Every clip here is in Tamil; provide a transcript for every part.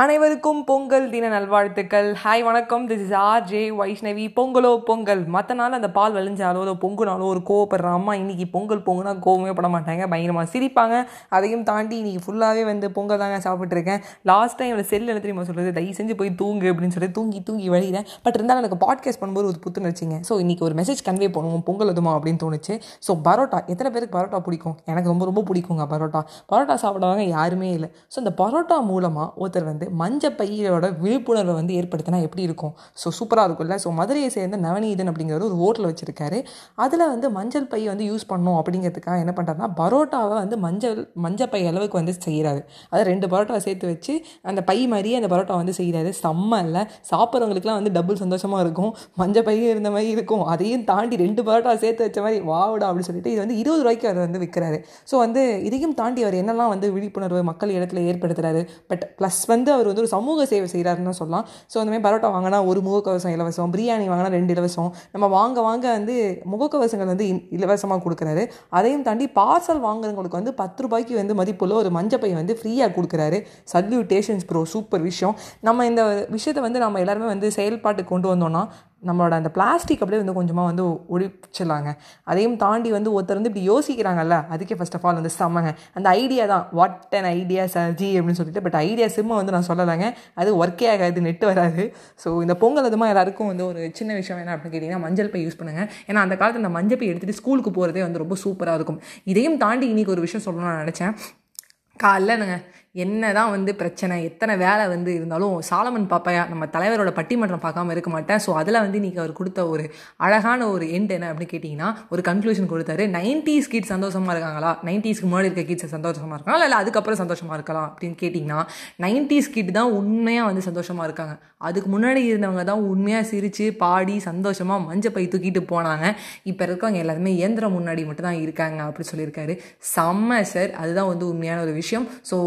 அனைவருக்கும் பொங்கல் தின நல்வாழ்த்துக்கள். ஹாய் வணக்கம். This is R J Vaishnavi பொங்கலோ பொங்கல். மற்ற நாள் அந்த பால் வலிஞ்சாலோ இல்லை பொங்குனாலோ ஒரு கோவப்படுற அம்மா இன்னைக்கு பொங்கல் பொங்குனா கோவமே பட மாட்டாங்க. பயங்கரமாக சிரிப்பாங்க. அதையும் தாண்டி இன்றைக்கி ஃபுல்லாகவே வந்து பொங்கல் தாங்க சாப்பிட்ருக்கேன் லாஸ்ட் டைம் என்னோட செல் என்ன தெரியுமா சொல்கிறது தயவு செஞ்சு போய் தூங்கு அப்படின்னு சொல்லி தூங்கி தூங்கி வழிகிறேன் பட் இருந்தாலும் எனக்கு பாட்காஸ்ட் பண்ணும்போது ஒரு புத்துணர்ச்சிங்க. ஸோ இன்றைக்கி ஒரு மெசேஜ் கன்வே பண்ணுவோம். பொங்கல் எதுமா அப்படின்னு தோணுச்சு. ஸோ பரோட்டா. எத்தனை பேருக்கு பரோட்டா பிடிக்கும்? எனக்கு ரொம்ப ரொம்ப பிடிக்குங்க பரோட்டா. பரோட்டா சாப்பிடுவாங்க யாருமே இல்லை. ஸோ அந்த பரோட்டா மூலமாக ஒருத்தர் வந்து வந்து பையோட விழிப்புணர்வை வந்து ஏற்படுத்தினா எப்படி இருக்கும்? ஸோ சூப்பராக இருக்கும்ல. ஸோ மதுரையை சேர்ந்த நவநீதன் அப்படிங்கிறது ஒரு ஹோட்டல் வச்சுருக்காரு. அதில் வந்து மஞ்சள் பை வந்து யூஸ் பண்ணணும் அப்படிங்கிறதுக்காக என்ன பண்ணுறாருன்னா பரோட்டாவை வந்து மஞ்சள் மஞ்சள் பை அளவுக்கு வந்து செய்கிறாரு அதை ரெண்டு பரோட்டாவை சேர்த்து வச்சு அந்த பை மாதிரியே அந்த பரோட்டா வந்து செய்கிறாரு செம்ம இல்லை? சாப்பிட்றவங்களுக்குலாம் வந்து டபுள் சந்தோஷமாக இருக்கும். மஞ்சள் பையும் இருந்த மாதிரி இருக்கும். அதையும் தாண்டி ரெண்டு பரோட்டா சேர்த்து வச்ச மாதிரி வாவிடா அப்படின்னு சொல்லிட்டு இது வந்து இருபது ரூபாய்க்கு அவர் வந்து விற்கிறாரு ஸோ வந்து இதையும் தாண்டி அவர் என்னெல்லாம் வந்து விழிப்புணர்வு மக்கள் இடத்துல ஏற்படுத்துறாரு. பட் ப்ளஸ் வந்து அவர் வந்து ஒரு சமூக சேவை செய்கிறாருன்னு சொல்லலாம். ஸோ அந்த மாதிரி பரோட்டா வாங்கினா ஒரு முகக்கவசம் இலவசம் பிரியாணி வாங்கினா ரெண்டு இலவசம். நம்ம வாங்க வாங்க வந்து முகக்கவசங்கள் வந்து இலவசமாக கொடுக்குறாரு. அதையும் தாண்டி பார்சல் வாங்குறவங்களுக்கு வந்து பத்து ரூபாய்க்கு வந்து மதிப்புள்ள ஒரு மஞ்சப்பை வந்து ஃப்ரீயாக கொடுக்குறாரு. சல்யூட்டேஷன்ஸ் ப்ரோ சூப்பர் விஷயம். நம்ம இந்த விஷயத்தை வந்து நம்ம எல்லாருமே வந்து செயல்பாட்டுக்கு கொண்டு வந்தோம்னா நம்மளோட அந்த பிளாஸ்டிக் அப்படியே வந்து கொஞ்சமாக வந்து ஒழிச்சிடலாங்க. அதையும் தாண்டி வந்து ஒருத்தர் வந்து இப்படி யோசிக்கிறாங்கல்ல அதுக்கே ஃபஸ்ட் ஆஃப் ஆல் வந்து செம்மங்க. அந்த ஐடியா தான். வாட் அன் ஐடியா சர்ஜி அப்படின்னு சொல்லிட்டு பட் ஐடியா சிம்மை வந்து நான் சொல்லலைங்க. அது ஒர்க்கே ஆகாது நெட் வராது. ஸோ இந்த பொங்கல் அதுமா எல்லாருக்கும் வந்து ஒரு சின்ன விஷயம் என்ன அப்படின்னு கேட்டிங்கன்னா மஞ்சள் பை யூஸ் பண்ணுங்கள் ஏன்னா அந்த காலத்தில் இந்த மஞ்சள் பை எடுத்துகிட்டு ஸ்கூலுக்கு போகிறதே வந்து ரொம்ப சூப்பராக இருக்கும். இதையும் தாண்டி இன்னைக்கு ஒரு விஷயம் சொல்லணும்னு நான் நினச்சேன். காலைலனுங்க என்ன தான் வந்து பிரச்சனை எத்தனை வேலை வந்து இருந்தாலும் சாலமன் பாப்பையா நம்ம தலைவரோட பட்டிமன்றம் பார்க்காம இருக்க மாட்டேன். ஸோ அதில் வந்து இன்றைக்கி அவர் கொடுத்த ஒரு அழகான ஒரு எண்ட் என்ன அப்படின்னு கேட்டிங்கன்னா ஒரு கன்க்ளூஷன் கொடுத்தாரு. நைன்டிஸ் கிட்ஸ் சந்தோஷமாக இருக்காங்களா? நைன்டிஸ்க்கு முன்னாடி இருக்க கிட்ஸ் சந்தோஷமாக இருக்காங்களா? இல்லை அதுக்கப்புறம் சந்தோஷமாக இருக்கலாம் அப்படின்னு கேட்டிங்கன்னா நைன்டிஸ் கிட் தான் உண்மையாக வந்து சந்தோஷமாக இருக்காங்க. அதுக்கு முன்னாடி இருந்தவங்க தான் உண்மையாக சிரித்து பாடி சந்தோஷமாக மஞ்சள் பை தூக்கிட்டு போனாங்க. இப்போ இருக்கவங்க எல்லாருமே இயந்திரம் முன்னாடி மட்டும் தான் இருக்காங்க அப்படின்னு சொல்லியிருக்காரு. செம்ம சார் அதுதான் வந்து உண்மையான ஒரு விஷயம். ஸோ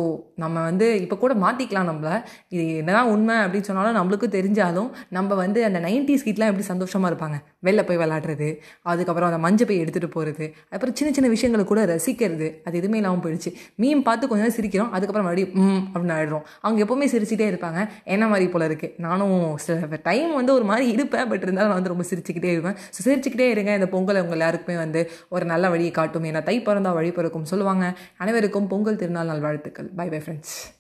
நம்ம வந்து இப்போ கூட மாற்றிக்கலாம் நம்மள. இது என்னதான் உண்மை அப்படின்னு சொன்னாலும் நம்மளுக்கும் தெரிஞ்சாலும் நம்ம வந்து அந்த நைன்டிஸ் கிட்லாம் எப்படி சந்தோஷமாக இருப்பாங்க. வெளில போய் விளாடுறது அதுக்கப்புறம் அந்த மஞ்சள் போய் எடுத்துகிட்டு போகிறது அப்புறம் சின்ன சின்ன விஷயங்களை கூட ரசிக்கிறது அது எதுவுமே இல்லாமல் போயிடுச்சு. மீன் பார்த்து கொஞ்ச நேரம் சிரிக்கிறோம் அதுக்கப்புறம் மறுபடியும் ம் அப்படின்னு ஆயிடுறோம். அவங்க எப்போவுமே சிரிச்சிட்டே இருப்பாங்க. என்ன மாதிரி போல இருக்குது நானும் சில டைம் வந்து ஒரு மாதிரி இருப்பேன் பட் இருந்தாலும் நான் வந்து ரொம்ப சிரிச்சுக்கிட்டே இருப்பேன். ஸோ சிரிச்சுக்கிட்டே இருங்க இந்த பொங்கல் உங்கள் எல்லாருக்குமே வந்து ஒரு நல்ல வழியை காட்டும். ஏன்னா தை பிறந்தா வழி பிறக்கும் சொல்லுவாங்க. அனைவருக்கும் பொங்கல் திருநாள் நாள் வாழ்த்துக்கள் பை பை difference.